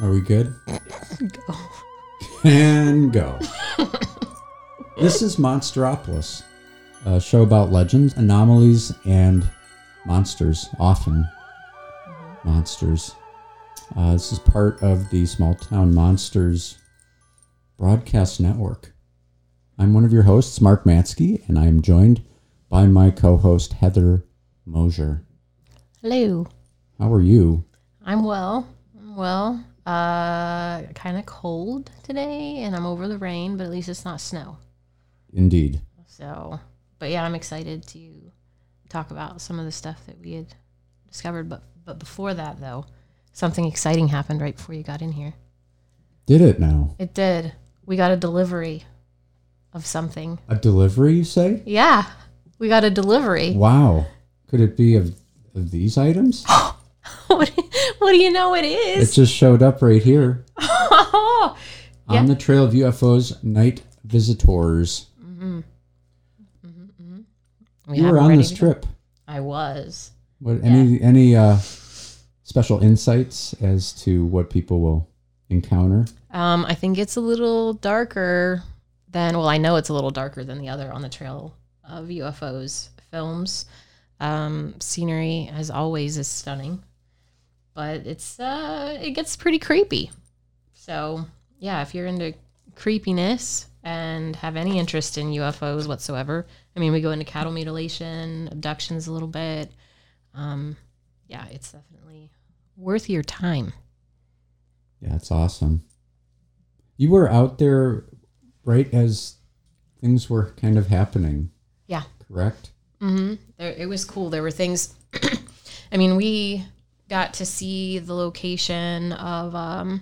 Are we good? Go. And go. this is Monsteropolis, a show about legends, anomalies, and monsters, often monsters. Uh, this is part of the Small Town Monsters broadcast network. I'm one of your hosts, Mark Matsko, and I am joined by my co host, Heather Moser. Hello. How are you? I'm well. I'm well. Uh, kind of cold today, and I'm over the rain, but at least it's not snow. Indeed. So, but yeah, I'm excited to talk about some of the stuff that we had discovered. But but before that, though, something exciting happened right before you got in here. Did it now? It did. We got a delivery of something. A delivery, you say? Yeah, we got a delivery. Wow. Could it be of, of these items? what, do- you know it is? it just showed up right here Oh, Yeah. on the trail of UFOs, night visitors. we you were on this go. trip. I was. What any any uh, special insights as to what people will encounter? Um, I think it's a little darker than, well, I know it's a little darker than the other on the trail of UFOs films. Um, scenery, as always, is stunning, but it's uh, it gets pretty creepy. So yeah, if you're into creepiness and have any interest in UFOs whatsoever, I mean, we go into cattle mutilation, abductions a little bit. Um, yeah, it's definitely worth your time. Yeah, it's awesome. You were out there right as things were kind of happening, Yeah. correct? Mm-hmm. There, it was cool. There were things. I mean, we got to see the location of um,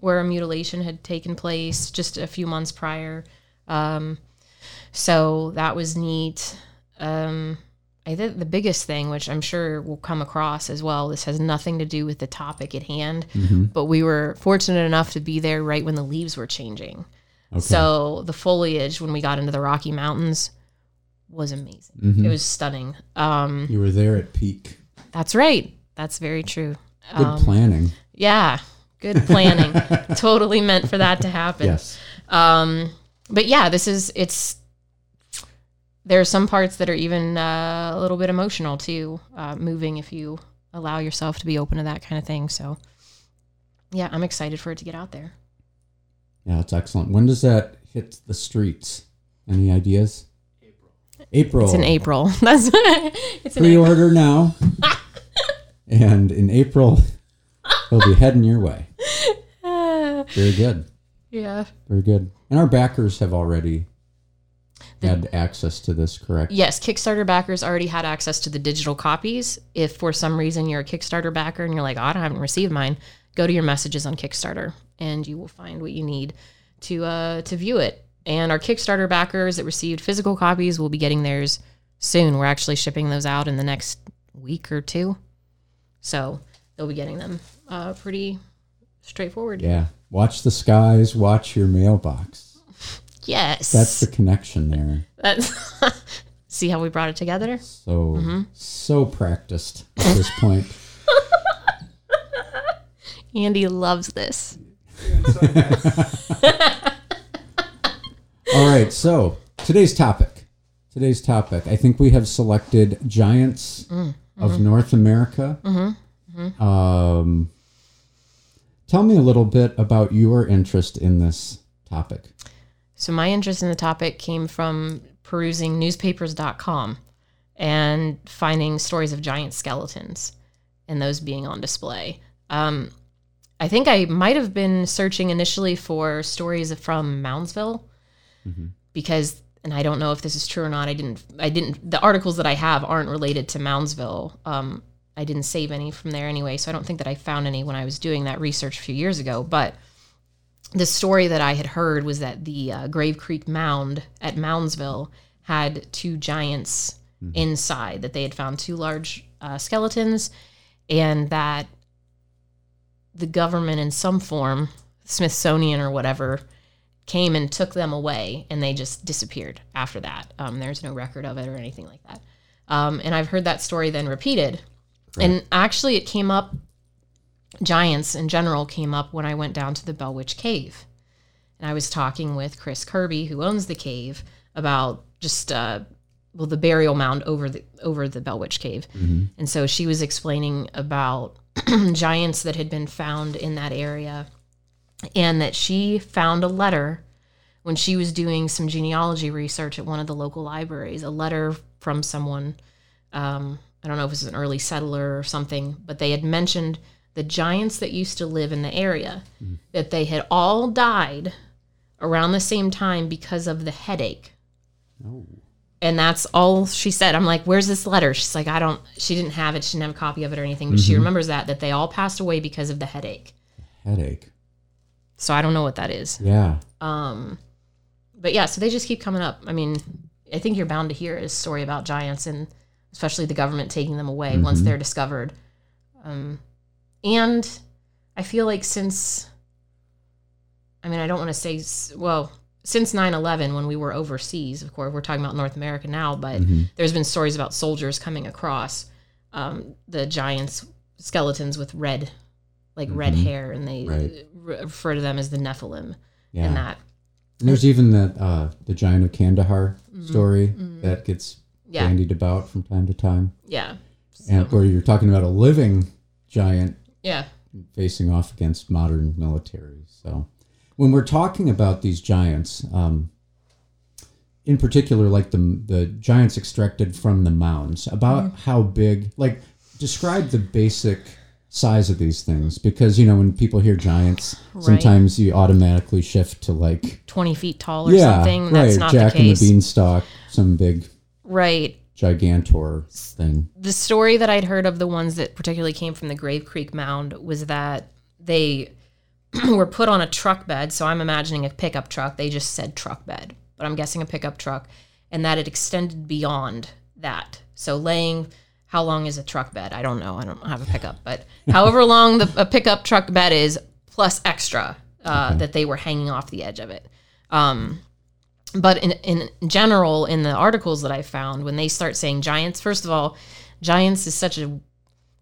where a mutilation had taken place just a few months prior. Um, so that was neat. Um, I think the biggest thing, which I'm sure will come across as well, this has nothing to do with the topic at hand, but we were fortunate enough to be there right when the leaves were changing. So the foliage when we got into the Rocky Mountains was amazing. It was stunning. Um, You were there at peak. that's right. That's very true. Good Um, planning. Yeah, good planning. totally meant for that to happen. Yes. Um, but yeah, this is it's. There are some parts that are even uh, a little bit emotional too, uh, moving if you allow yourself to be open to that kind of thing. So, yeah, I'm excited for it to get out there. Yeah, it's excellent. When does that hit the streets? Any ideas? April. April. It's in April. That's it's in April. Pre-order now. and in April, it'll be heading your way. Very good. yeah. Very good. And our backers have already had access to this, correct? Yes, Kickstarter backers already had access to the digital copies. If for some reason you're a Kickstarter backer and you're like, oh, I haven't received mine, go to your messages on Kickstarter and you will find what you need to uh, to view it. And our Kickstarter backers that received physical copies will be getting theirs soon. We're actually shipping those out in the next week or two, so they'll be getting them uh, pretty straightforward. Yeah. Watch the skies, watch your mailbox. Yes, That's the connection there. that's. See how we brought it together? So Mm-hmm. so practiced at this point. Andy loves this. All right, so today's topic. Today's topic. I think we have selected giants of North America. Um, tell me a little bit about your interest in this topic. So my interest in the topic came from perusing newspapers.com and finding stories of giant skeletons and those being on display. Um, I think I might have been searching initially for stories from Moundsville because, and I don't know if this is true or not. I didn't. I didn't. The articles that I have aren't related to Moundsville. Um, I didn't save any from there anyway, so I don't think that I found any when I was doing that research a few years ago. But the story that I had heard was that the uh, Grave Creek Mound at Moundsville had two giants inside, that they had found two large uh, skeletons, and that the government, in some form, Smithsonian or whatever, came and took them away, and they just disappeared after that. Um, there's no record of it or anything like that. Um, and I've heard that story then repeated. And actually, it came up giants in general came up when I went down to the Bell Witch Cave. And I was talking with Chris Kirby, who owns the cave, about just uh, well the burial mound over the over the Bell Witch Cave. And so she was explaining about giants that had been found in that area, and that she found a letter when she was doing some genealogy research at one of the local libraries. A letter from someone. Um, I don't know if it was an early settler or something, but they had mentioned the giants that used to live in the area, that they had all died around the same time because of the headache. Oh. And that's all she said. I'm like, where's this letter? She's like, I don't, she didn't have it. She didn't have a copy of it or anything, but she remembers that, that they all passed away because of the headache. Headache. So I don't know what that is. Yeah. Um, but yeah, so they just keep coming up. I mean, I think you're bound to hear a story about giants and especially the government taking them away once they're discovered. Um, and I feel like since, I mean, I don't want to say, well, since 9 11, when we were overseas, of course, we're talking about North America now, but there's been stories about soldiers coming across um, the giants, skeletons with red, like red hair, and they Right. re- refer to them as the Nephilim Yeah. and that. And there's even that uh, the giant of Kandahar story that gets Mm-hmm. Yeah. bandied about from time to time, Yeah. and where you're talking about a living giant Yeah. facing off against modern military. So, when we're talking about these giants, um, in particular, like the the giants extracted from the mounds, about Mm-hmm. how big? Like, describe the basic size of these things, because you know when people hear giants, sometimes you automatically shift to like 20 feet tall or yeah, something. right, That's not Jack the case. and the Beanstalk, some big right. gigantor thing. The story that I'd heard of the ones that particularly came from the Grave Creek Mound was that they were put on a truck bed. So I'm imagining a pickup truck. They just said truck bed, but I'm guessing a pickup truck, and that it extended beyond that. So laying, how long is a truck bed? I don't know. I don't have a pickup, but however long the a pickup truck bed is, plus extra uh, that they were hanging off the edge of it. Um, but in, in general, in the articles that I found, when they start saying giants, first of all, giants is such a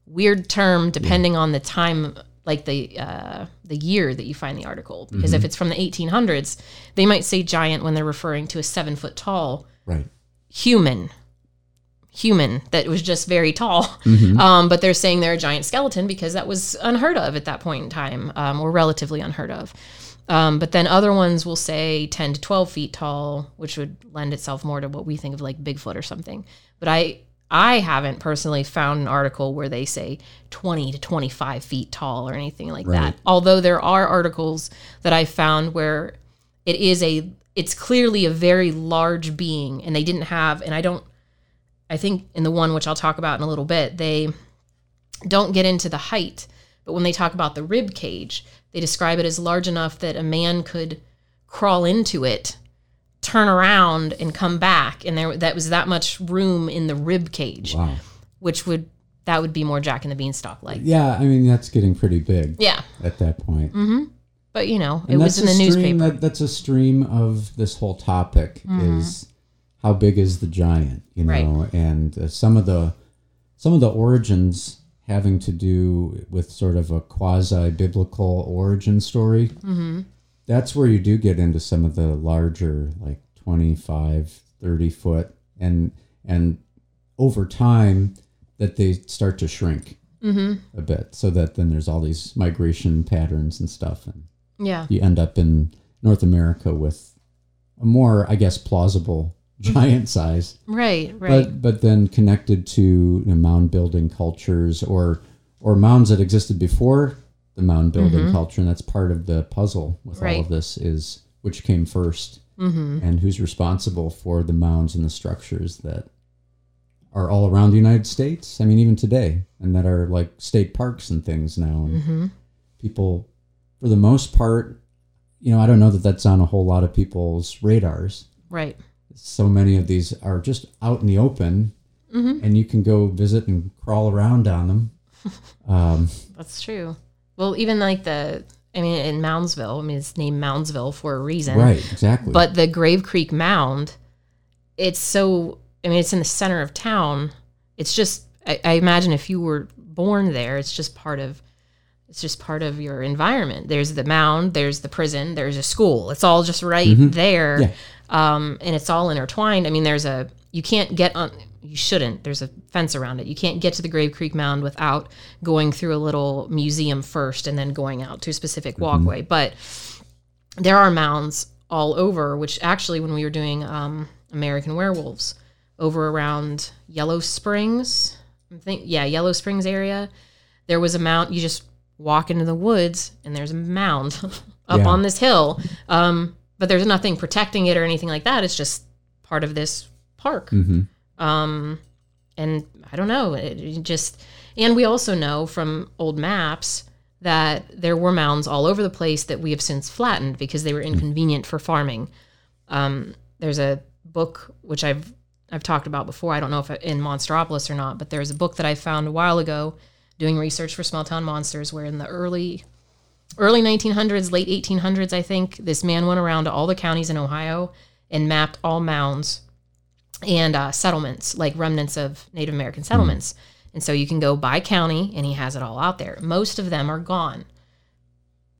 weird term depending on the time, like the uh, the year that you find the article. Because if it's from the 1800s, they might say giant when they're referring to a seven foot tall Right. human human that was just very tall Mm-hmm. um, but they're saying they're a giant skeleton because that was unheard of at that point in time um, or relatively unheard of um, but then other ones will say 10 to 12 feet tall which would lend itself more to what we think of like bigfoot or something but i i haven't personally found an article where they say 20 to 25 feet tall or anything like Right. that although there are articles that i found where it is a it's clearly a very large being and they didn't have and i don't i think in the one which i'll talk about in a little bit they don't get into the height but when they talk about the rib cage they describe it as large enough that a man could crawl into it turn around and come back and there that was that much room in the rib cage Wow. which would that would be more jack and the beanstalk like. Yeah, I mean that's getting pretty big yeah. at that point. Mm-hmm. but you know it was in the newspaper. That, that's a stream of this whole topic mm-hmm. is how big is the giant, you know, Mm-hmm. Right. and uh, some of the some of the origins having to do with sort of a quasi biblical origin story. Mm-hmm. That's where you do get into some of the larger, like 25, 30 foot, and and over time that they start to shrink a bit, so that then there's all these migration patterns and stuff, and yeah you end up in North America with a more, I guess, plausible giant size, right right but but then connected to you know, mound building cultures or or mounds that existed before the mound building culture, and that's part of the puzzle with all Mm-hmm. Of this is which came 1st and who's responsible for the mounds and the structures that are all around the United States. I mean, even today, and that are like state parks and things now. And Mm-hmm. people, for the most part, you know, I don't know that that's on a whole lot of people's radars. right So many of these are just out in the open, Mm-hmm. and you can go visit and crawl around on them. Um, That's true. Well, even like the, I mean, in Moundsville, I mean, it's named Moundsville for a reason. right, exactly. But the Grave Creek Mound, it's so, I mean, it's in the center of town. It's just, I, I imagine if you were born there, it's just part of It's just part of your environment. There's the mound, there's the prison, there's a school. It's all just right there. Yeah. Um, and it's all intertwined. I mean, there's a, you can't get on, you shouldn't. There's a fence around it. You can't get to the Grave Creek Mound without going through a little museum first and then going out to a specific walkway. But there are mounds all over, which actually, when we were doing um, American Werewolves over around Yellow Springs, I think, yeah, Yellow Springs area, there was a mound. You just walk into the woods and there's a mound up Yeah. on this hill. Um, but there's nothing protecting it or anything like that. It's just part of this park. hmm Um, and I don't know. It, it just and we also know from old maps that there were mounds all over the place that we have since flattened because they were inconvenient for farming. Um, there's a book which I've I've talked about before. I don't know if in Monsteropolis or not, but there's a book that I found a while ago doing research for Small Town Monsters, where in the early early 1900s, late 1800s, I think this man went around to all the counties in Ohio and mapped all mounds and uh, settlements, like remnants of Native American settlements. And so you can go by county, and he has it all out there. Most of them are gone,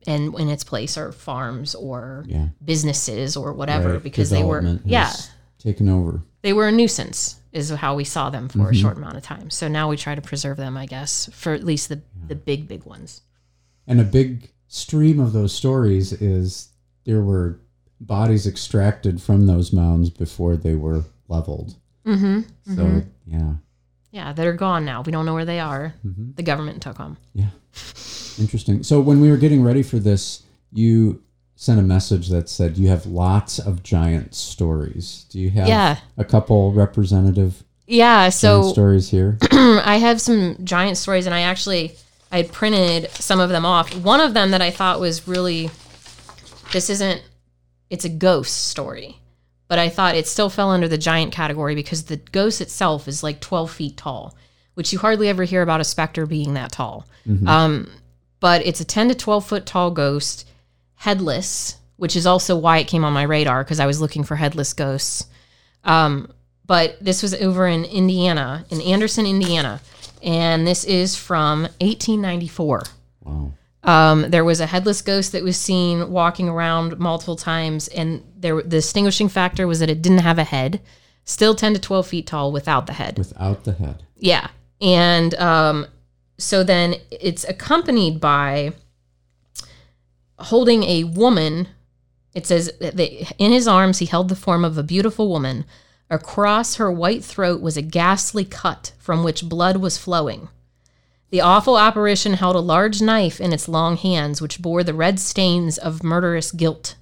and in its place are farms or Yeah. businesses or whatever, Right. because they were yeah taken over. they were a nuisance is how we saw them for a short amount of time. So now we try to preserve them, I guess, for at least the the big big ones. And a big stream of those stories is there were bodies extracted from those mounds before they were leveled. Mm-hmm. So yeah, Yeah, they're gone now. We don't know where they are. Mm-hmm. The government took them. yeah, interesting. So when we were getting ready for this, you sent a message that said you have lots of giant stories. Do you have Yeah. a couple representative Yeah, so stories here? I have some giant stories, and I actually I had printed some of them off. One of them that I thought was really this isn't it's a ghost story, but I thought it still fell under the giant category because the ghost itself is like twelve feet tall, which you hardly ever hear about a specter being that tall. Um, but it's a ten to twelve foot tall ghost, headless, which is also why it came on my radar because I was looking for headless ghosts. Um, but this was over in Indiana, in Anderson, Indiana, and this is from 1894. Wow. Um, there was a headless ghost that was seen walking around multiple times, and there the distinguishing factor was that it didn't have a head. Still 10 to 12 feet tall without the head. Without the head. Yeah. And um, so then it's accompanied by holding a woman. It says that in his arms he held the form of a beautiful woman. Across her white throat was a ghastly cut from which blood was flowing. The awful apparition held a large knife in its long hands, which bore the red stains of murderous guilt.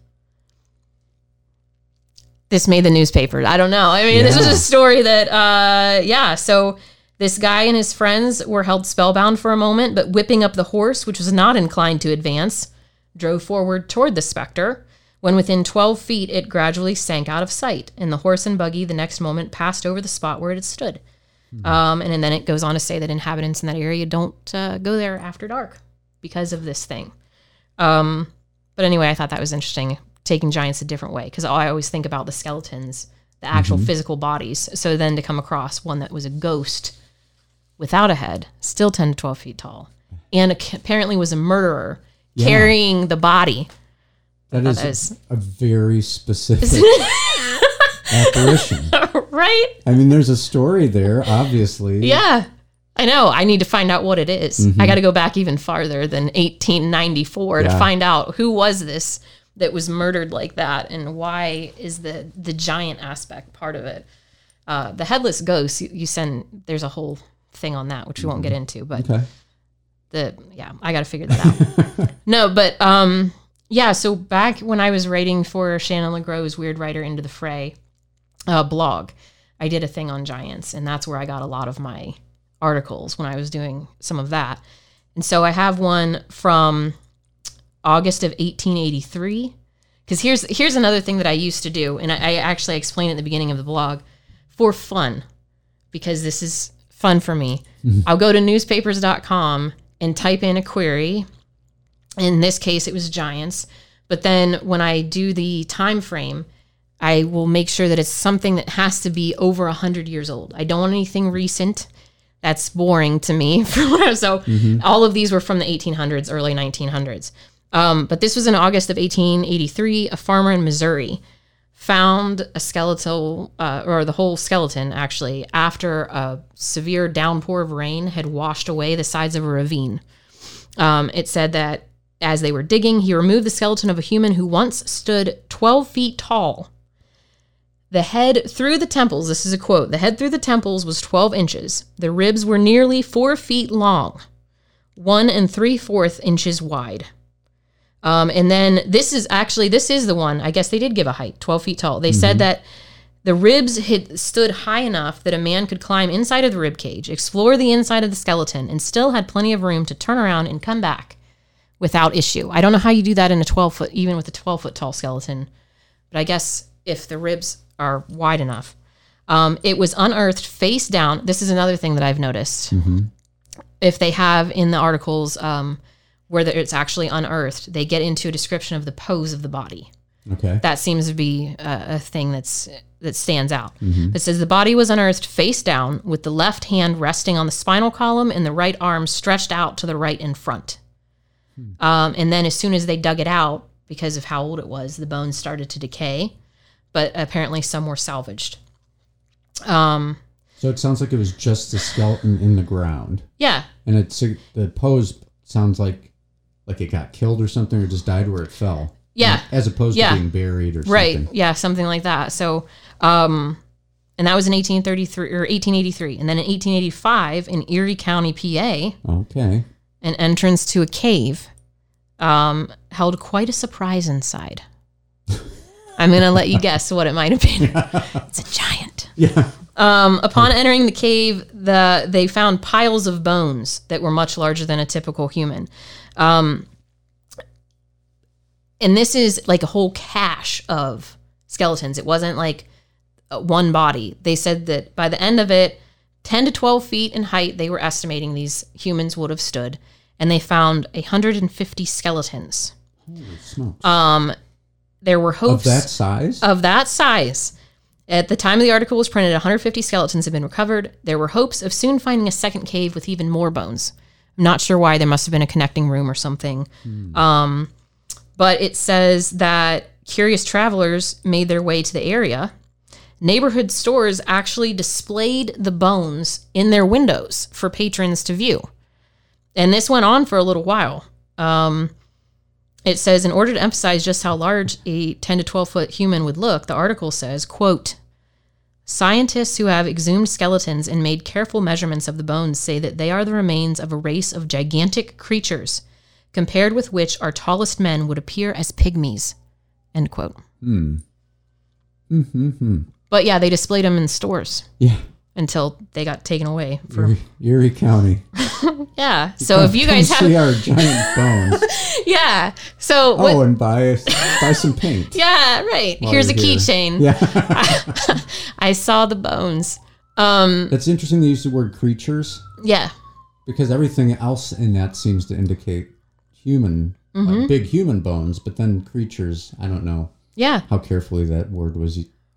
This made the newspaper. I don't know. I mean, this is a story that, uh, yeah. So this guy and his friends were held spellbound for a moment, but whipping up the horse, which was not inclined to advance, drove forward toward the specter. When within 12 feet, it gradually sank out of sight, and the horse and buggy the next moment passed over the spot where it had stood. Um, and, then it goes on to say that inhabitants in that area don't uh, go there after dark because of this thing. Um, but anyway, I thought that was interesting, taking giants a different way, because I always think about the skeletons, the actual physical bodies. So then to come across one that was a ghost without a head, still 10 to 12 feet tall, and apparently was a murderer Yeah. carrying the body. That is, that is- a very specific apparition. right? I mean, there's a story there, obviously. Yeah. I know. I need to find out what it is. I got to go back even farther than 1894 to find out who was this that was murdered like that and why is the the giant aspect part of it. Uh, the headless ghost, you, you send, there's a whole thing on that, which we won't get into, but Okay. the yeah i gotta figure that out no but um yeah so back when i was writing for shannon legro's weird writer into the fray uh, blog i did a thing on giants and that's where i got a lot of my articles when i was doing some of that and so i have one from august of 1883 because here's here's another thing that i used to do and I, I actually explained at the beginning of the blog for fun because this is fun for me. I'll go to newspapers.com and type in a query. In this case, it was giants. But then when I do the time frame, I will make sure that it's something that has to be over 100 years old. I don't want anything recent. That's boring to me. so all of these were from the 1800s, early 1900s. Um, but this was in August of 1883. A farmer in Missouri found a skeletal, uh, or the whole skeleton actually, after a severe downpour of rain had washed away the sides of a ravine. Um, it said that as they were digging, he removed the skeleton of a human who once stood 12 feet tall. The head through the temples, this is a quote, the head through the temples was 12 inches. The ribs were nearly four feet long, one and three fourth inches wide. Um, and then this is actually, this is the one, I guess they did give a height, 12 feet tall. They said that the ribs had stood high enough that a man could climb inside of the rib cage, explore the inside of the skeleton, and still had plenty of room to turn around and come back without issue. I don't know how you do that in a 12 foot, even with a 12 foot tall skeleton, but I guess if the ribs are wide enough. Um, it was unearthed face down. This is another thing that I've noticed. If they have in the articles um, where it's actually unearthed, they get into a description of the pose of the body Okay. that seems to be a, a thing that's that stands out. It says the body was unearthed face down, with the left hand resting on the spinal column and the right arm stretched out to the right in front. Um, and then, as soon as they dug it out, because of how old it was, the bones started to decay. But apparently, some were salvaged. Um, so it sounds like it was just the skeleton in the ground, yeah, and it's the pose sounds like like it got killed or something, or just died where it fell. Yeah. As opposed Yeah. to being buried or something. right, something. yeah, something like that. So, um, and that was in 1833 or 1883, and then in 1885 in Erie County, PA. Okay. An entrance to a cave um, held quite a surprise inside. I'm going to let you guess what it might have been. It's a giant. Yeah. Um, upon entering the cave, the they found piles of bones that were much larger than a typical human. Um, and this is like a whole cache of skeletons. It wasn't like uh, one body. They said that by the end of it, 10 to 12 feet in height, they were estimating these humans would have stood. And they found 150 skeletons. Um, there were hopes of that size? of that size. At the time the article was printed, 150 skeletons had been recovered. There were hopes of soon finding a second cave with even more bones. I'm not sure why. There must have been a connecting room or something. Um, but it says that curious travelers made their way to the area. Neighborhood stores actually displayed the bones in their windows for patrons to view. And this went on for a little while. Um, it says in order to emphasize just how large a 10 to 12 foot human would look the article says quote scientists who have exhumed skeletons and made careful measurements of the bones say that they are the remains of a race of gigantic creatures compared with which our tallest men would appear as pygmies end quote Hmm. But yeah they displayed them in stores Yeah. until they got taken away from Erie, Erie County. yeah so if you guys Come see have our giant bones. yeah so what oh, and buy buy some paint. yeah right here's a keychain Yeah. i saw the bones um That's interesting they use the word creatures yeah because everything else in that seems to indicate human, Mm-hmm. like big human bones, but then creatures, I don't know yeah how carefully that word was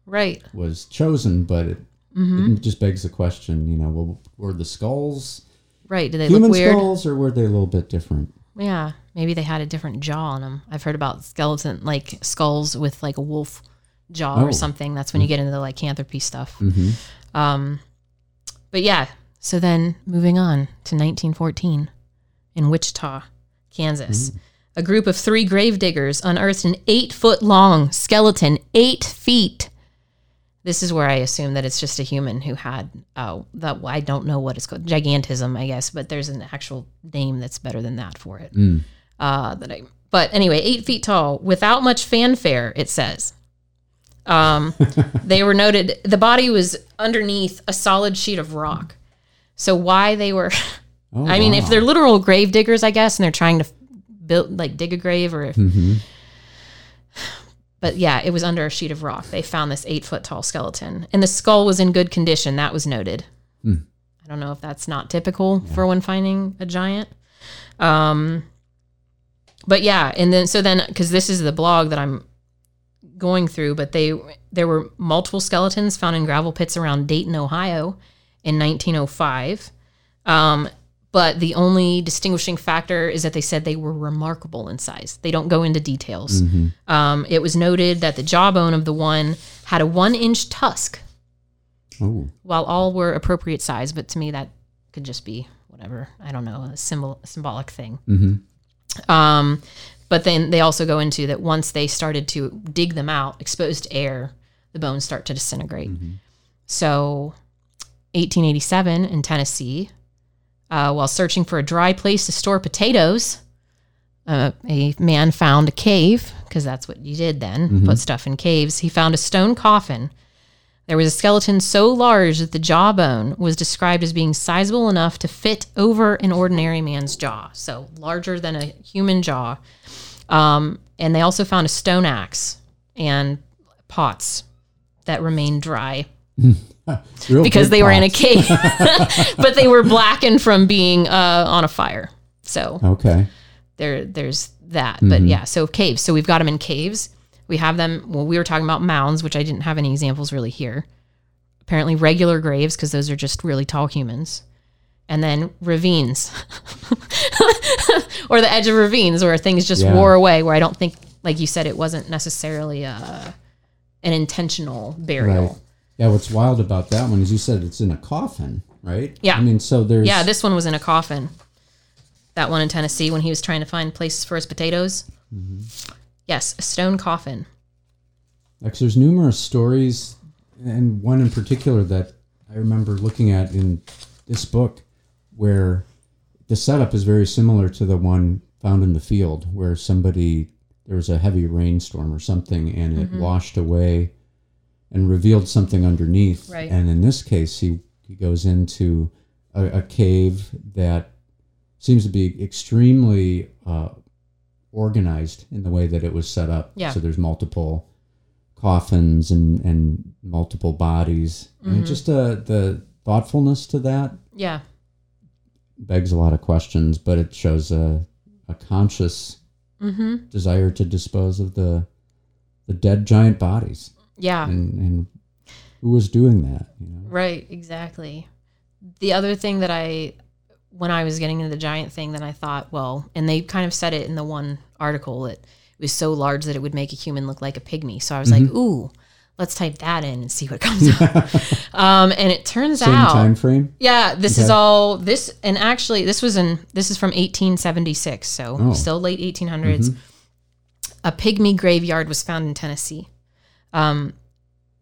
right was chosen, but it, Mm-hmm. it just begs the question, you know, well, were the skulls right Did they human look weird skulls or were they a little bit different? yeah maybe they had a different jaw on them i've heard about skeleton like skulls with like a wolf jaw Oh. or something that's when you get into the lycanthropy stuff Mm-hmm. um but yeah so then moving on to 1914 in wichita kansas a group of three grave diggers unearthed an eight foot long skeleton eight feet this is where I assume that it's just a human who had uh, that I don't know what it's called gigantism I guess but there's an actual name that's better than that for it Mm. uh, that I but anyway eight feet tall without much fanfare it says um, they were noted the body was underneath a solid sheet of rock so why they were Oh, I mean if they're literal grave diggers I guess and they're trying to build like dig a grave or if Mhm. But yeah, it was under a sheet of rock. They found this eight foot tall skeleton, and the skull was in good condition. That was noted. Hmm. I don't know if that's not typical for when finding a giant. Um, but yeah, and then so then because this is the blog that I'm going through, but they there were multiple skeletons found in gravel pits around Dayton, Ohio, in 1905. Um, but the only distinguishing factor is that they said they were remarkable in size. They don't go into details. Um, it was noted that the jawbone of the one had a one inch tusk, Oh, while all were appropriate size. But to me, that could just be whatever. I don't know, a symbol, a symbolic thing. mm-hmm. Um, but then they also go into that once they started to dig them out, exposed to air, the bones start to disintegrate. So, 1887 in Tennessee, uh, while searching for a dry place to store potatoes, uh, a man found a cave because that's what you did then put stuff in caves. He found a stone coffin. There was a skeleton so large that the jawbone was described as being sizable enough to fit over an ordinary man's jaw, so larger than a human jaw. Um, and they also found a stone axe and pots that remained dry Real because they were in a cave, but they were blackened from being uh, on a fire. So Okay. there, there's that. But yeah, so caves. So we've got them in caves. We have them. Well, we were talking about mounds, which I didn't have any examples really here. Apparently, regular graves because those are just really tall humans, and then ravines, or the edge of ravines where things just Yeah. wore away. Where I don't think, like you said, it wasn't necessarily uh an intentional burial. Right. Yeah, what's wild about that one is you said it's in a coffin, right? Yeah. I mean, so there's Yeah, this one was in a coffin. That one in Tennessee when he was trying to find places for his potatoes. Mm-hmm. Yes, a stone coffin. Like, there's numerous stories, and one in particular that I remember looking at in this book, where the setup is very similar to the one found in the field, where somebody there was a heavy rainstorm or something, and it mm-hmm. washed away and revealed something underneath. Right. And in this case, he he goes into a, a cave that seems to be extremely uh, organized in the way that it was set up. Yeah. So there's multiple coffins and, and multiple bodies. Mm-hmm. And just uh, the thoughtfulness to that Yeah. begs a lot of questions, but it shows a, a conscious Mm-hmm. desire to dispose of the the dead giant bodies. Yeah. And, and who was doing that? You know? Right, exactly. The other thing that I, when I was getting into the giant thing, then I thought, well, and they kind of said it in the one article that it was so large that it would make a human look like a pygmy. So I was Mm-hmm. like, ooh, let's type that in and see what comes up. um, and it turns Same out, time frame. yeah, this is all this, and actually, this was in this is from 1876, so Oh. still late 1800s. A pygmy graveyard was found in Tennessee. Um,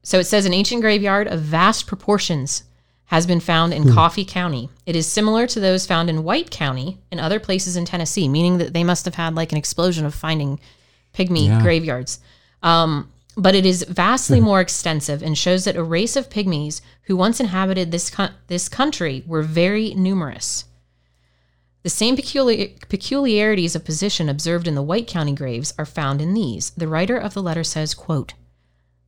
so it says an ancient graveyard of vast proportions has been found in Coffee County. It is similar to those found in White County and other places in Tennessee, meaning that they must have had like an explosion of finding pygmy Yeah. graveyards. Um, but it is vastly more extensive and shows that a race of pygmies who once inhabited this co- this country were very numerous. The same peculiar- peculiarities of position observed in the White County graves are found in these. The writer of the letter says, quote,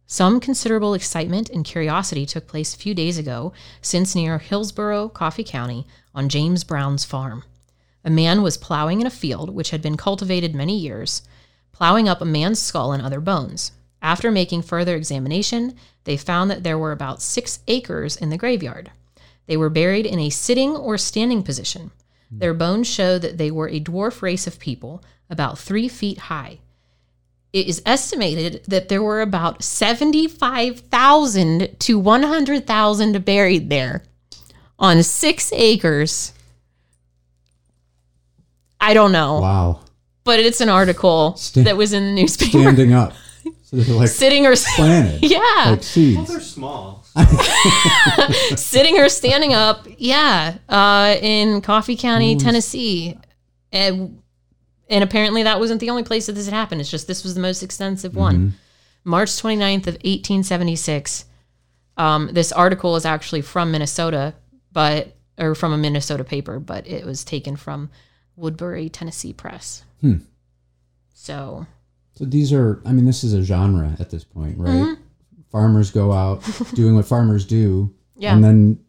some considerable excitement and curiosity took place a few days ago, since near Hillsborough, Coffee County, on James Brown's farm. A man was plowing in a field which had been cultivated many years, plowing up a man's skull and other bones. After making further examination, they found that there were about six acres in the graveyard. They were buried in a sitting or standing position. Their bones show that they were a dwarf race of people, about three feet high. It is estimated that there were about 75,000 to 100,000 buried there on six acres. I don't know, Wow. but it's an article Sta- that was in the newspaper. Standing up. So like Sitting or planted. yeah, Like Well, seeds. they're small. sitting or standing up. Yeah, uh, in Coffee County, Tennessee, and and apparently that wasn't the only place that this had happened. It's just this was the most extensive one. March 29th of 1876. Um, this article is actually from Minnesota, but or from a Minnesota paper, but it was taken from Woodbury, Tennessee Press. Hmm. So So these are, I mean, this is a genre at this point, right? Mm-hmm. Farmers go out doing what farmers do, yeah, and then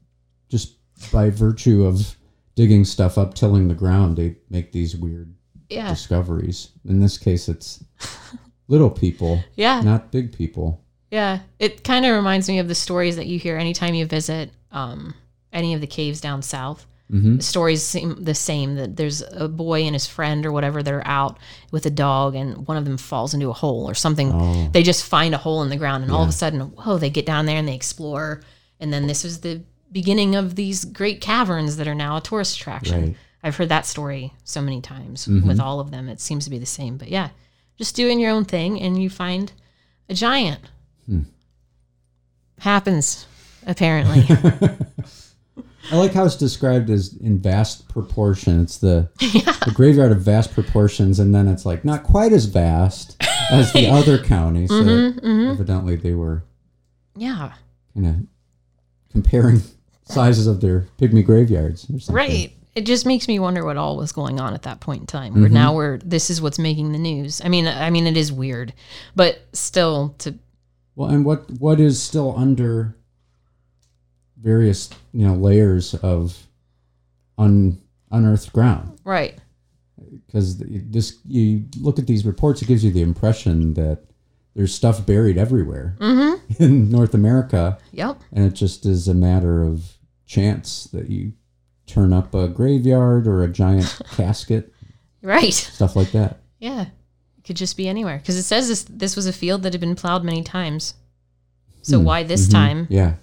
just by virtue of digging stuff up, tilling the ground, they make these weird yeah, discoveries. In this case, it's little people, yeah. not big people. Yeah, it kind of reminds me of the stories that you hear anytime you visit um, any of the caves down south. Mm-hmm. The stories seem the same. That there's a boy and his friend or whatever that are out with a dog, and one of them falls into a hole or something. Oh. They just find a hole in the ground, and all of a sudden, whoa! They get down there and they explore, and then this is the beginning of these great caverns that are now a tourist attraction. Right. I've heard that story so many times Mm-hmm. with all of them. It seems to be the same. But yeah, just doing your own thing and you find a giant. Hmm. Happens, apparently. I like how it's described as in vast proportion. It's the the graveyard of vast proportions, and then it's like not quite as vast as the other counties. So Mm-hmm, evidently, they were yeah, kind of comparing sizes of their pygmy graveyards. Or right. It just makes me wonder what all was going on at that point in time. Mm-hmm. Where now we're this is what's making the news. I mean, I mean it is weird, but still to Well, and what what is still under various you know layers of un, unearthed ground? right. Because this you look at these reports, it gives you the impression that there's stuff buried everywhere in North America, Yep. and it just is a matter of chance that you turn up a graveyard or a giant casket, Right. stuff like that. Yeah. It could just be anywhere because it says this this was a field that had been plowed many times. So hmm. why this mm-hmm. time? Yeah.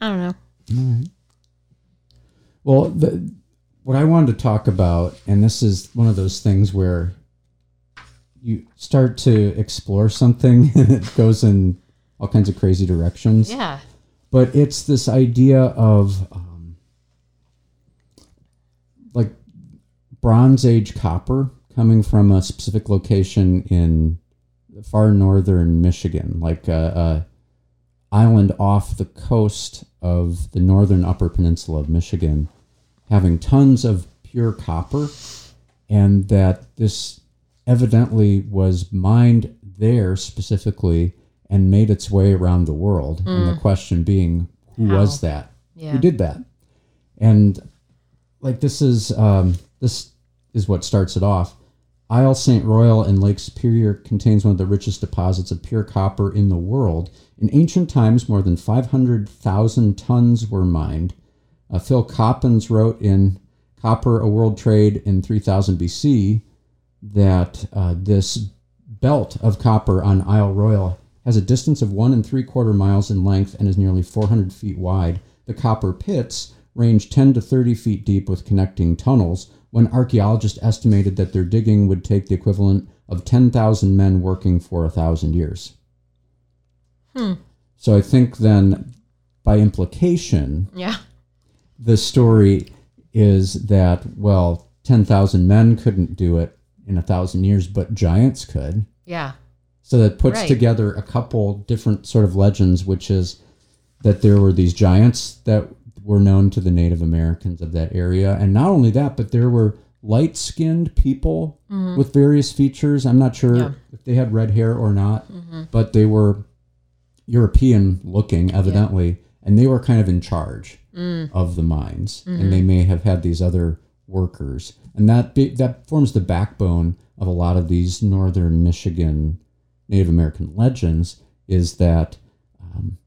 I don't know. Well, the, what I wanted to talk about, and this is one of those things where you start to explore something and it goes in all kinds of crazy directions. Yeah. But it's this idea of uh, um, like Bronze Age copper coming from a specific location in far northern Michigan, like a, a island off the coast of the northern Upper Peninsula of Michigan, having tons of pure copper, and that this evidently was mined there specifically and made its way around the world. And the question being, who was that? Yeah. Who did that? And like this is um, this is what starts it off. Isle St. Royal in Lake Superior contains one of the richest deposits of pure copper in the world. In ancient times, more than 500,000 tons were mined. Uh, Phil Coppens wrote in Copper, a World Trade in 3000 BC that uh, this belt of copper on Isle Royale has a distance of one and three quarter miles in length and is nearly 400 feet wide. The copper pits range 10 to 30 feet deep with connecting tunnels. When archaeologists estimated that their digging would take the equivalent of 10,000 men working for a thousand years. Hmm. So I think then, by implication, Yeah. the story is that well 10,000 men couldn't do it in a thousand years but giants could Yeah. so that puts Right. together a couple different sort of legends which is that there were these giants that were known to the native americans of that area. And not only that but there were light-skinned people mm-hmm. with various features. I'm not sure Yeah. if they had red hair or not mm-hmm. but they were european looking evidently. And they were kind of in charge mm. of the mines, and they mm-hmm. may have had these other workers, and that be, that forms the backbone of a lot of these northern Michigan Native American legends. Is that um,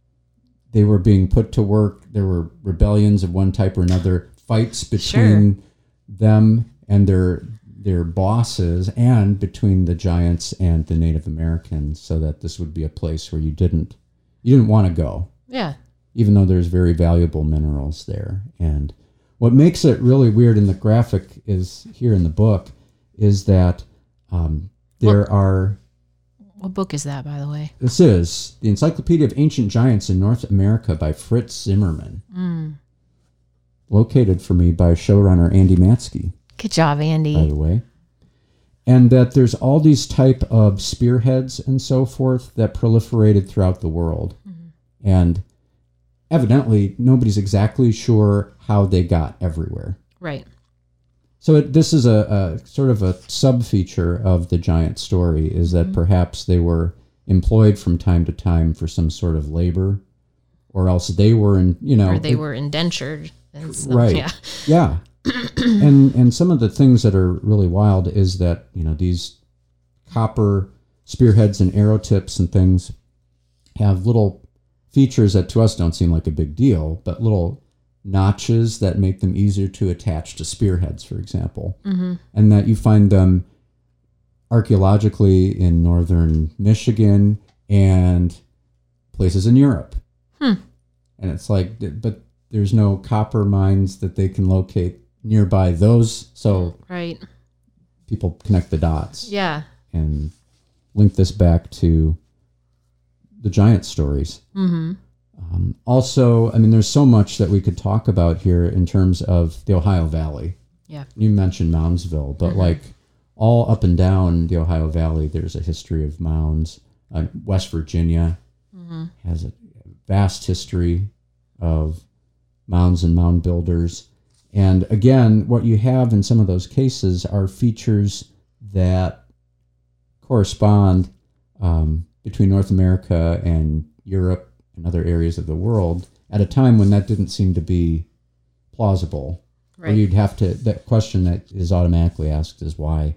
they were being put to work? There were rebellions of one type or another, fights between them and their their bosses, and between the giants and the Native Americans, so that this would be a place where you didn't you didn't want to go Yeah. even though there's very valuable minerals there. And what makes it really weird in the graphic is here in the book is that um, there are. What book is that, by the way? This is the Encyclopedia of Ancient Giants in North America by Fritz Zimmerman, hmm. located for me by showrunner Andy Matsko Good job, Andy. by the way. And that there's all these type of spearheads and so forth that proliferated throughout the world. Mm-hmm. And evidently nobody's exactly sure how they got everywhere. Right. So it, this is a, a sort of a sub feature of the giant story is that mm-hmm. perhaps they were employed from time to time for some sort of labor or else they were in, you know, Or they were indentured. Right. Yeah. yeah. and and some of the things that are really wild is that, you know, these copper spearheads and arrow tips and things have little features that to us don't seem like a big deal, but little notches that make them easier to attach to spearheads, for example, mm-hmm. and that you find them archaeologically in northern Michigan and places in Europe. Hmm. And it's like, but there's no copper mines that they can locate nearby those. So Right. people connect the dots Yeah. and link this back to the giant stories. Mm-hmm. Um, also, I mean, there's so much that we could talk about here in terms of the Ohio Valley. Yeah. You mentioned Moundsville, but like all up and down the Ohio Valley, there's a history of mounds. Uh, West Virginia has a vast history of mounds and mound builders. And again, what you have in some of those cases are features that correspond um, between North America and Europe and other areas of the world at a time when that didn't seem to be plausible. Or Right. you'd have to, that question that is automatically asked is why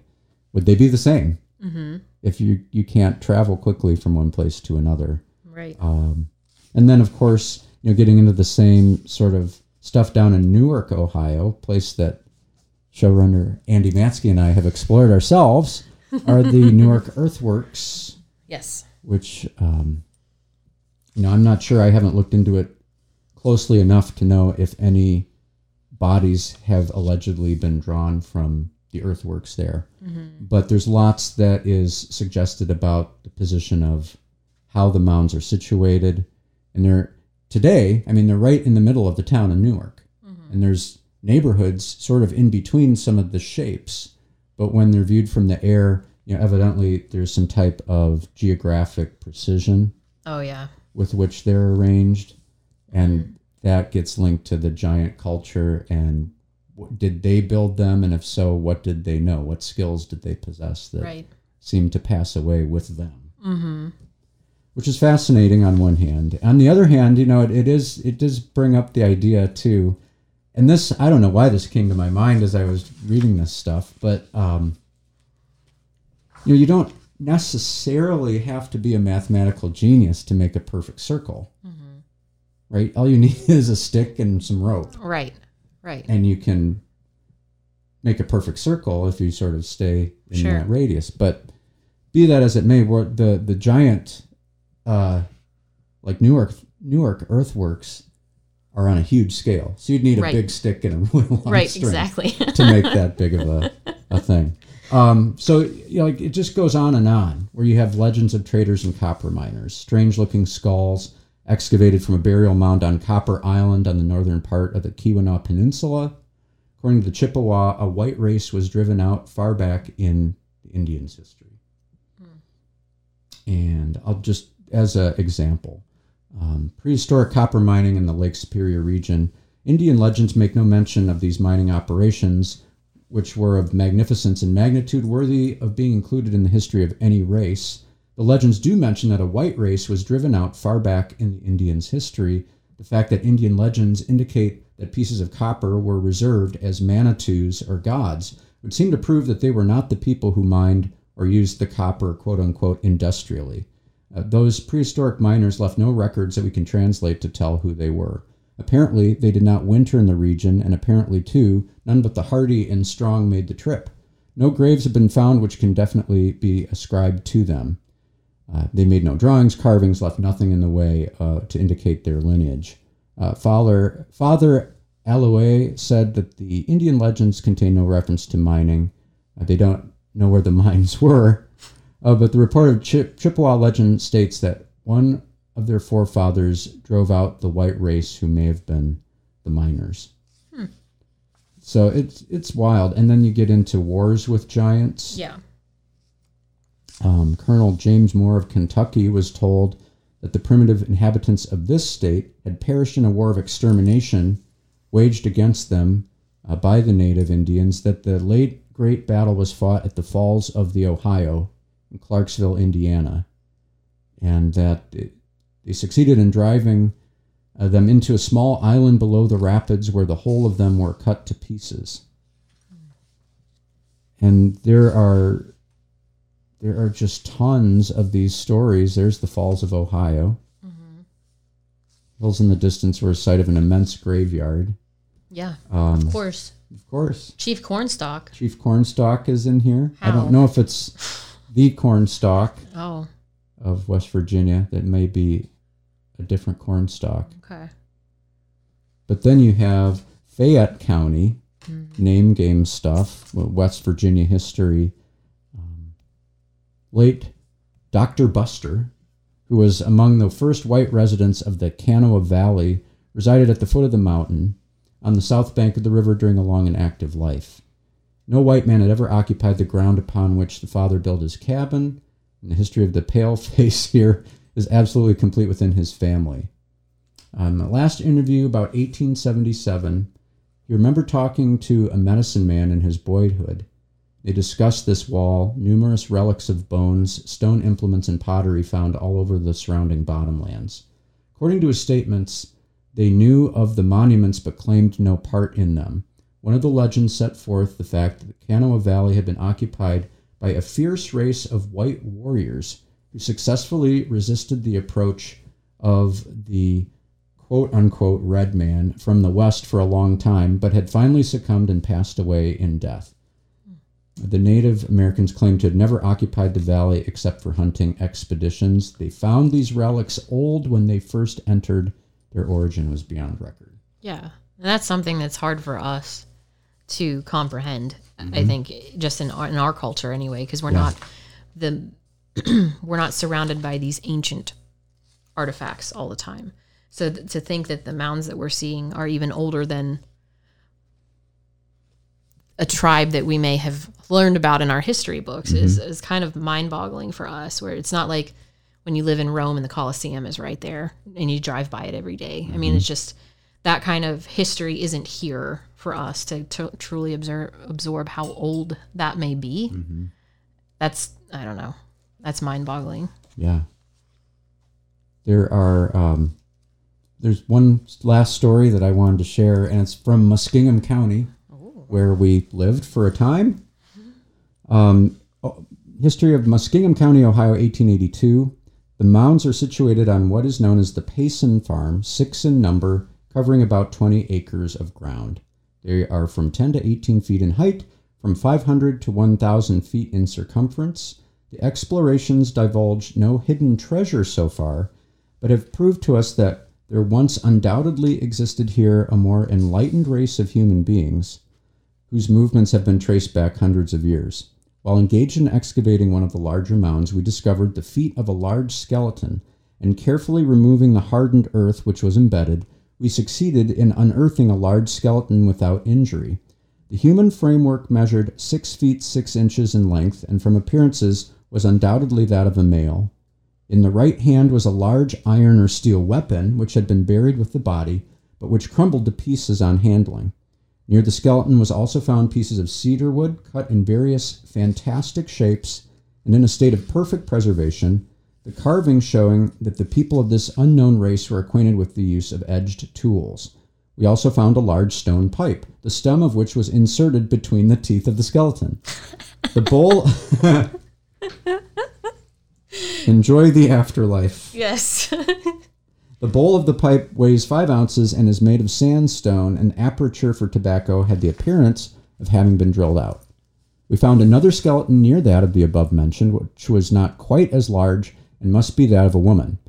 would they be the same Mm-hmm. if you, you can't travel quickly from one place to another? Right. Um, and then, of course, you know, getting into the same sort of stuff down in Newark, Ohio, place that showrunner Andy Matsko and I have explored ourselves, are the Newark Earthworks, Yes. which, um, you know, I'm not sure. I haven't looked into it closely enough to know if any bodies have allegedly been drawn from the earthworks there. Mm-hmm. But there's lots that is suggested about the position of how the mounds are situated. And they're today, I mean, they're right in the middle of the town of Newark. Mm-hmm. And there's neighborhoods sort of in between some of the shapes. But when they're viewed from the air, you know, evidently there's some type of geographic precision Oh yeah. With which they're arranged. And that gets linked to the giant culture and did they build them? And if so, what did they know? What skills did they possess that Right. seemed to pass away with them? Mm-hmm. which is fascinating on one hand. On the other hand, you know, it, it is it does bring up the idea too, and this I don't know why this came to my mind as I was reading this stuff, but um, you know, you don't necessarily have to be a mathematical genius to make a perfect circle, right? All you need is a stick and some rope, Right. Right. and you can make a perfect circle if you sort of stay in Sure. that radius. But be that as it may, what the the giant, uh, like Newark Newark earthworks, are on a huge scale. So you'd need a Right. big stick and a really long right. string Exactly. to make that big of a, a thing. Um, so you know, like it just goes on and on, where you have legends of traders and copper miners, strange-looking skulls excavated from a burial mound on Copper Island on the northern part of the Keweenaw Peninsula. According to the Chippewa, a white race was driven out far back in the Indians' history. And I'll just, as an example, um, prehistoric copper mining in the Lake Superior region, Indian legends make no mention of these mining operations, which were of magnificence and magnitude worthy of being included in the history of any race. The legends do mention that a white race was driven out far back in the Indians' history. The fact that Indian legends indicate that pieces of copper were reserved as manitous or gods would seem to prove that they were not the people who mined or used the copper, quote unquote, industrially. Uh, those prehistoric miners left no records that we can translate to tell who they were. Apparently, they did not winter in the region, and apparently, too, none but the hardy and strong made the trip. No graves have been found which can definitely be ascribed to them. Uh, they made no drawings, carvings, left nothing in the way uh, to indicate their lineage. Uh, Father, Father Allouez said that the Indian legends contain no reference to mining. Uh, they don't know where the mines were, uh, but the report of Chip- Chippewa legend states that one of their forefathers drove out the white race who may have been the miners. So it's it's wild, and then you get into wars with giants. yeah. Um, Colonel James Moore of Kentucky was told that the primitive inhabitants of this state had perished in a war of extermination waged against them uh, by the native Indians, that the late great battle was fought at the Falls of the Ohio in Clarksville, Indiana, and that it, they succeeded in driving uh, them into a small island below the rapids where the whole of them were cut to pieces. And there are there are just tons of these stories. There's the Falls of Ohio. Hills in the distance were a site of an immense graveyard. Yeah, Um, of course. of course, Chief Cornstalk. Chief Cornstalk is in here. I don't know if it's the Cornstalk Oh, of West Virginia. That may be a different Cornstalk. okay. But then you have Fayette County, name game stuff, West Virginia history. Um, late Dr. Buster, who was among the first white residents of the Kanawha Valley, resided at the foot of the mountain on the south bank of the river during a long and active life. No white man had ever occupied the ground upon which the father built his cabin, and the history of the pale face here is absolutely complete within his family. Um, the last interview about 1877, he remembered talking to a medicine man in his boyhood. They discussed this wall, numerous relics of bones, stone implements, and pottery found all over the surrounding bottomlands. According to his statements, they knew of the monuments but claimed no part in them. One of the legends set forth the fact that the Kanawha Valley had been occupied by a fierce race of white warriors who successfully resisted the approach of the quote unquote red man from the west for a long time, but had finally succumbed and passed away in death. The Native Americans claimed to have never occupied the valley except for hunting expeditions. They found these relics old when they first entered. Their origin was beyond record. Yeah, and that's something that's hard for us to comprehend. I mm-hmm. think just in our, in our culture anyway, because we're Yeah. not the we're not surrounded by these ancient artifacts all the time. So th- to think that the mounds that we're seeing are even older than a tribe that we may have learned about in our history books is, mm-hmm. is kind of mind boggling for us, where it's not like when you live in Rome and the Colosseum is right there and you drive by it every day. I mean, mm-hmm. it's just that kind of history isn't here for us to, to truly observe, absorb how old that may be. Mm-hmm. That's, I don't know, that's mind boggling. Yeah. There are um, there's one last story that I wanted to share, and it's from Muskingum County, where we lived for a time. Um, history of Muskingum County, Ohio, 1882. The mounds are situated on what is known as the Payson Farm, six in number, covering about 20 acres of ground. They are from 10 to 18 feet in height, from 500 to 1,000 feet in circumference. The explorations divulged no hidden treasure so far, but have proved to us that there once undoubtedly existed here a more enlightened race of human beings whose movements have been traced back hundreds of years. While engaged in excavating one of the larger mounds, we discovered the feet of a large skeleton, and carefully removing the hardened earth which was embedded, we succeeded in unearthing a large skeleton without injury. The human framework measured six feet six inches in length, and from appearances was undoubtedly that of a male. In the right hand was a large iron or steel weapon, which had been buried with the body, but which crumbled to pieces on handling. Near the skeleton was also found pieces of cedar wood cut in various fantastic shapes and in a state of perfect preservation, the carving showing that the people of this unknown race were acquainted with the use of edged tools. We also found a large stone pipe, the stem of which was inserted between the teeth of the skeleton. The bowl. Enjoy the afterlife. Yes. The bowl of the pipe weighs five ounces and is made of sandstone. An aperture for tobacco had the appearance of having been drilled out. We found another skeleton near that of the above mentioned, which was not quite as large and must be that of a woman.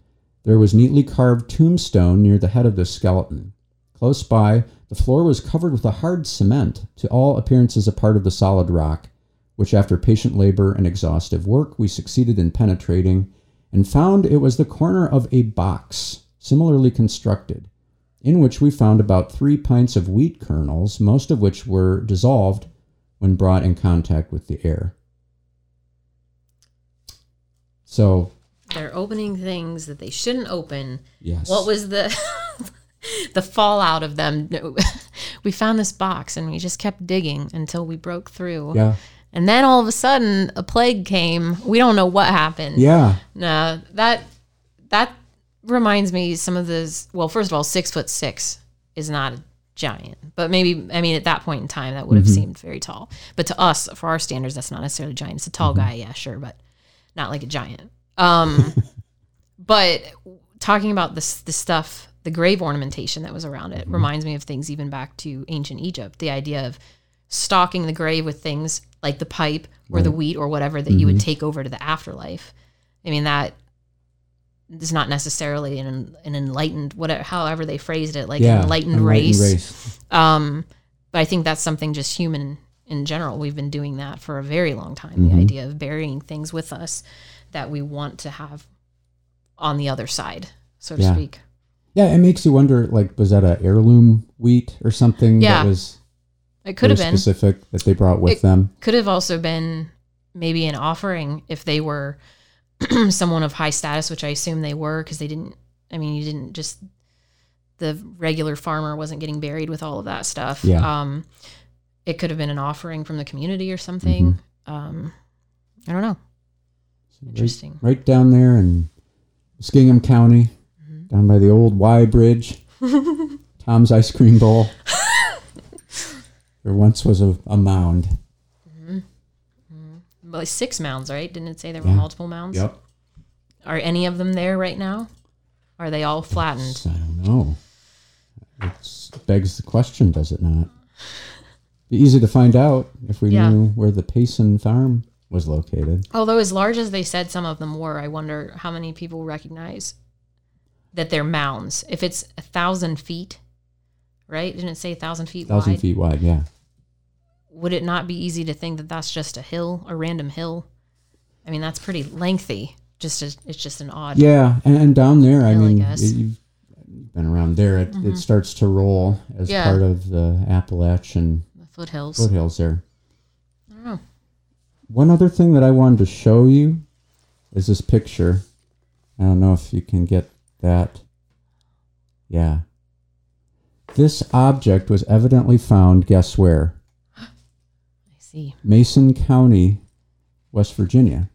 There was neatly carved tombstone near the head of this skeleton. Close by, the floor was covered with a hard cement, to all appearances a part of the solid rock, which after patient labor and exhaustive work we succeeded in penetrating, and found it was the corner of a box, similarly constructed, in which we found about three pints of wheat kernels, most of which were dissolved when brought in contact with the air. So, They're opening things that they shouldn't open. yes. What was the the fallout of them? We found this box and we just kept digging until we broke through. yeah. And then all of a sudden, a plague came. We don't know what happened. Yeah. No, that that reminds me some of those. Well, first of all, six foot six is not a giant, but maybe I mean at that point in time that would have mm-hmm. seemed very tall. But to us, for our standards, that's not necessarily a giant. It's a tall mm-hmm. guy, yeah, sure, but not like a giant. Um, but talking about this the stuff, the the grave ornamentation that was around it mm-hmm. reminds me of things even back to ancient Egypt. The idea of stocking the grave with things like the pipe or the wheat or whatever that you would take over to the afterlife. I mean that is not necessarily an an enlightened whatever however they phrased it like an enlightened, race. race. Um, but I think that's something just human in general. We've been doing that for a very long time. The idea of burying things with us that we want to have on the other side, so to Yeah. speak. Yeah, it makes you wonder. Like, was that a heirloom wheat or something Yeah. that was It could have been. specific that they brought with It- them? Could have also been maybe an offering if they were someone of high status, which I assume they were, because they didn't. I mean, you didn't just the regular farmer wasn't getting buried with all of that stuff. Yeah. Um, it could have been an offering from the community or something. Mm-hmm. Um, I don't know. Right- Interesting. Right, down there in Muskingum County, Mm-hmm. down by the old Y Bridge, Tom's Ice Cream Bowl. there once was a, a mound. Mm-hmm. Well, six mounds, right? Didn't it say there were Yeah. multiple mounds? Yep. Are any of them there right now? Are they all flattened? I don't know. It begs the question, does it not? Be easy to find out if we Yeah. knew where the Payson farm was located. Although, as large as they said some of them were, I wonder how many people recognize that they're mounds. If it's a thousand feet, right? Didn't it say a thousand feet Thousand wide? feet wide, yeah. Would it not be easy to think that that's just a hill, a random hill? I mean, that's pretty lengthy. Just a, it's just an odd. Yeah, and, and down there, I Hill, I mean. Mm-hmm. it- you've been around there. It, it starts to roll as Yeah. part of the Appalachian The foothills. foothills there. I don't know. One other thing that I wanted to show you is this picture. I don't know if you can get that. Yeah. This object was evidently found, guess where? I see. Mason County, West Virginia.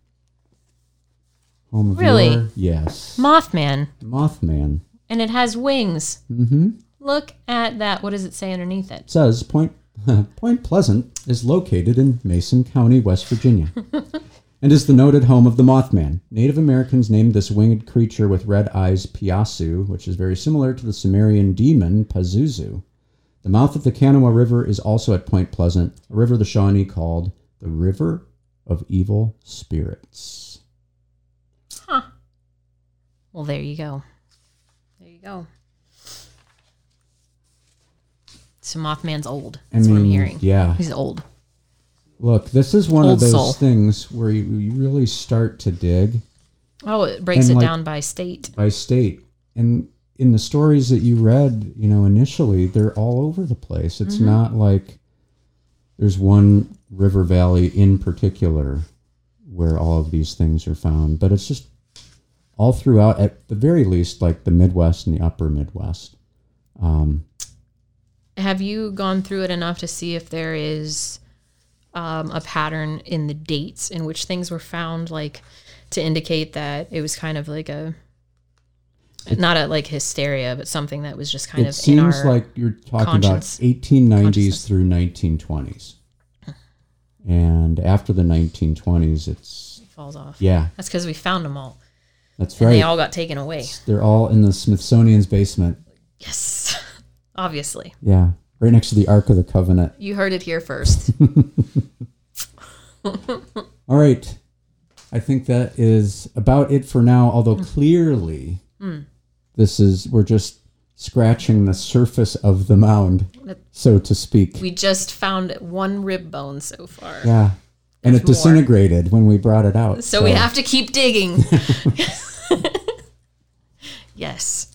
Home of Really? your- yes. Mothman, Mothman. and it has wings. Mm-hmm. Look at that. What does it say underneath it? says Point Point Pleasant is located in Mason County, West Virginia, and is the noted home of the Mothman. Native Americans named this winged creature with red eyes Piasu, which is very similar to the Sumerian demon Pazuzu. The mouth of the Kanawha River is also at Point Pleasant, a river the Shawnee called the River of Evil Spirits. Huh. Well, there you go. There you go. So Mothman's old. I That's what I'm mean, hearing. Yeah. He's old. Look, this is one Old of those soul. things where you, you really start to dig. Oh, it breaks And, it like- down by state. by state. And in the stories that you read, you know, initially, they're all over the place. It's Mm-hmm. not like there's one river valley in particular where all of these things are found, but it's just all throughout, at the very least, like the Midwest and the upper Midwest. Um, Have you gone through it enough to see if there is um, a pattern in the dates in which things were found, like to indicate that it was kind of like a not a like hysteria, but something that was just kind it of seems like you're talking about 1890s through 1920s. And after the 1920s, it's, falls off. yeah, That's because we found them all, that's and right. they all got taken away. They're all in the Smithsonian's basement. Yes, obviously. Yeah, right next to the Ark of the Covenant. You heard it here first. All right. I think that is about it for now, although mm. clearly mm. this is, we're just scratching the surface of the mound, so to speak. we just found one rib bone so far. Yeah. And it There's more. disintegrated when we brought it out. So, we have to keep digging. yes.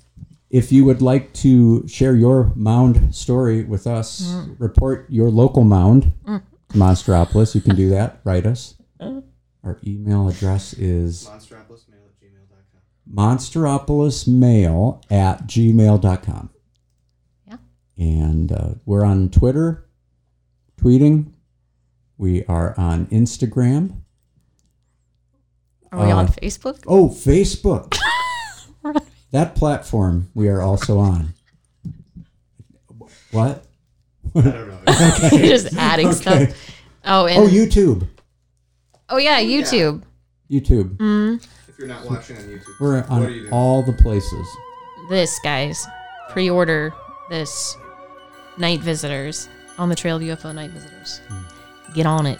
If you would like to share your mound story with us, Mm. report your local mound to Monstropolis, you can do that. Write us. Uh. Our email address is Monstropolismail at gmail.com. monstropolismail at gmail.com. Yeah. And uh, we're on Twitter, tweeting. We are on Instagram. Are we Uh, on Facebook? Oh, Facebook. that platform we are also on. What? I don't know. You're just adding stuff. Oh, and Oh, YouTube. oh, YouTube. yeah, YouTube. YouTube. Mm-hmm. if you're not watching on YouTube, We're what are you on doing? all the places. This, guys. pre-order this Night Visitors on the Trail of UFO Night Visitors. Hmm. Get on it.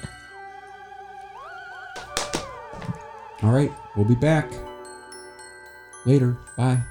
All right, we'll be back later. Bye.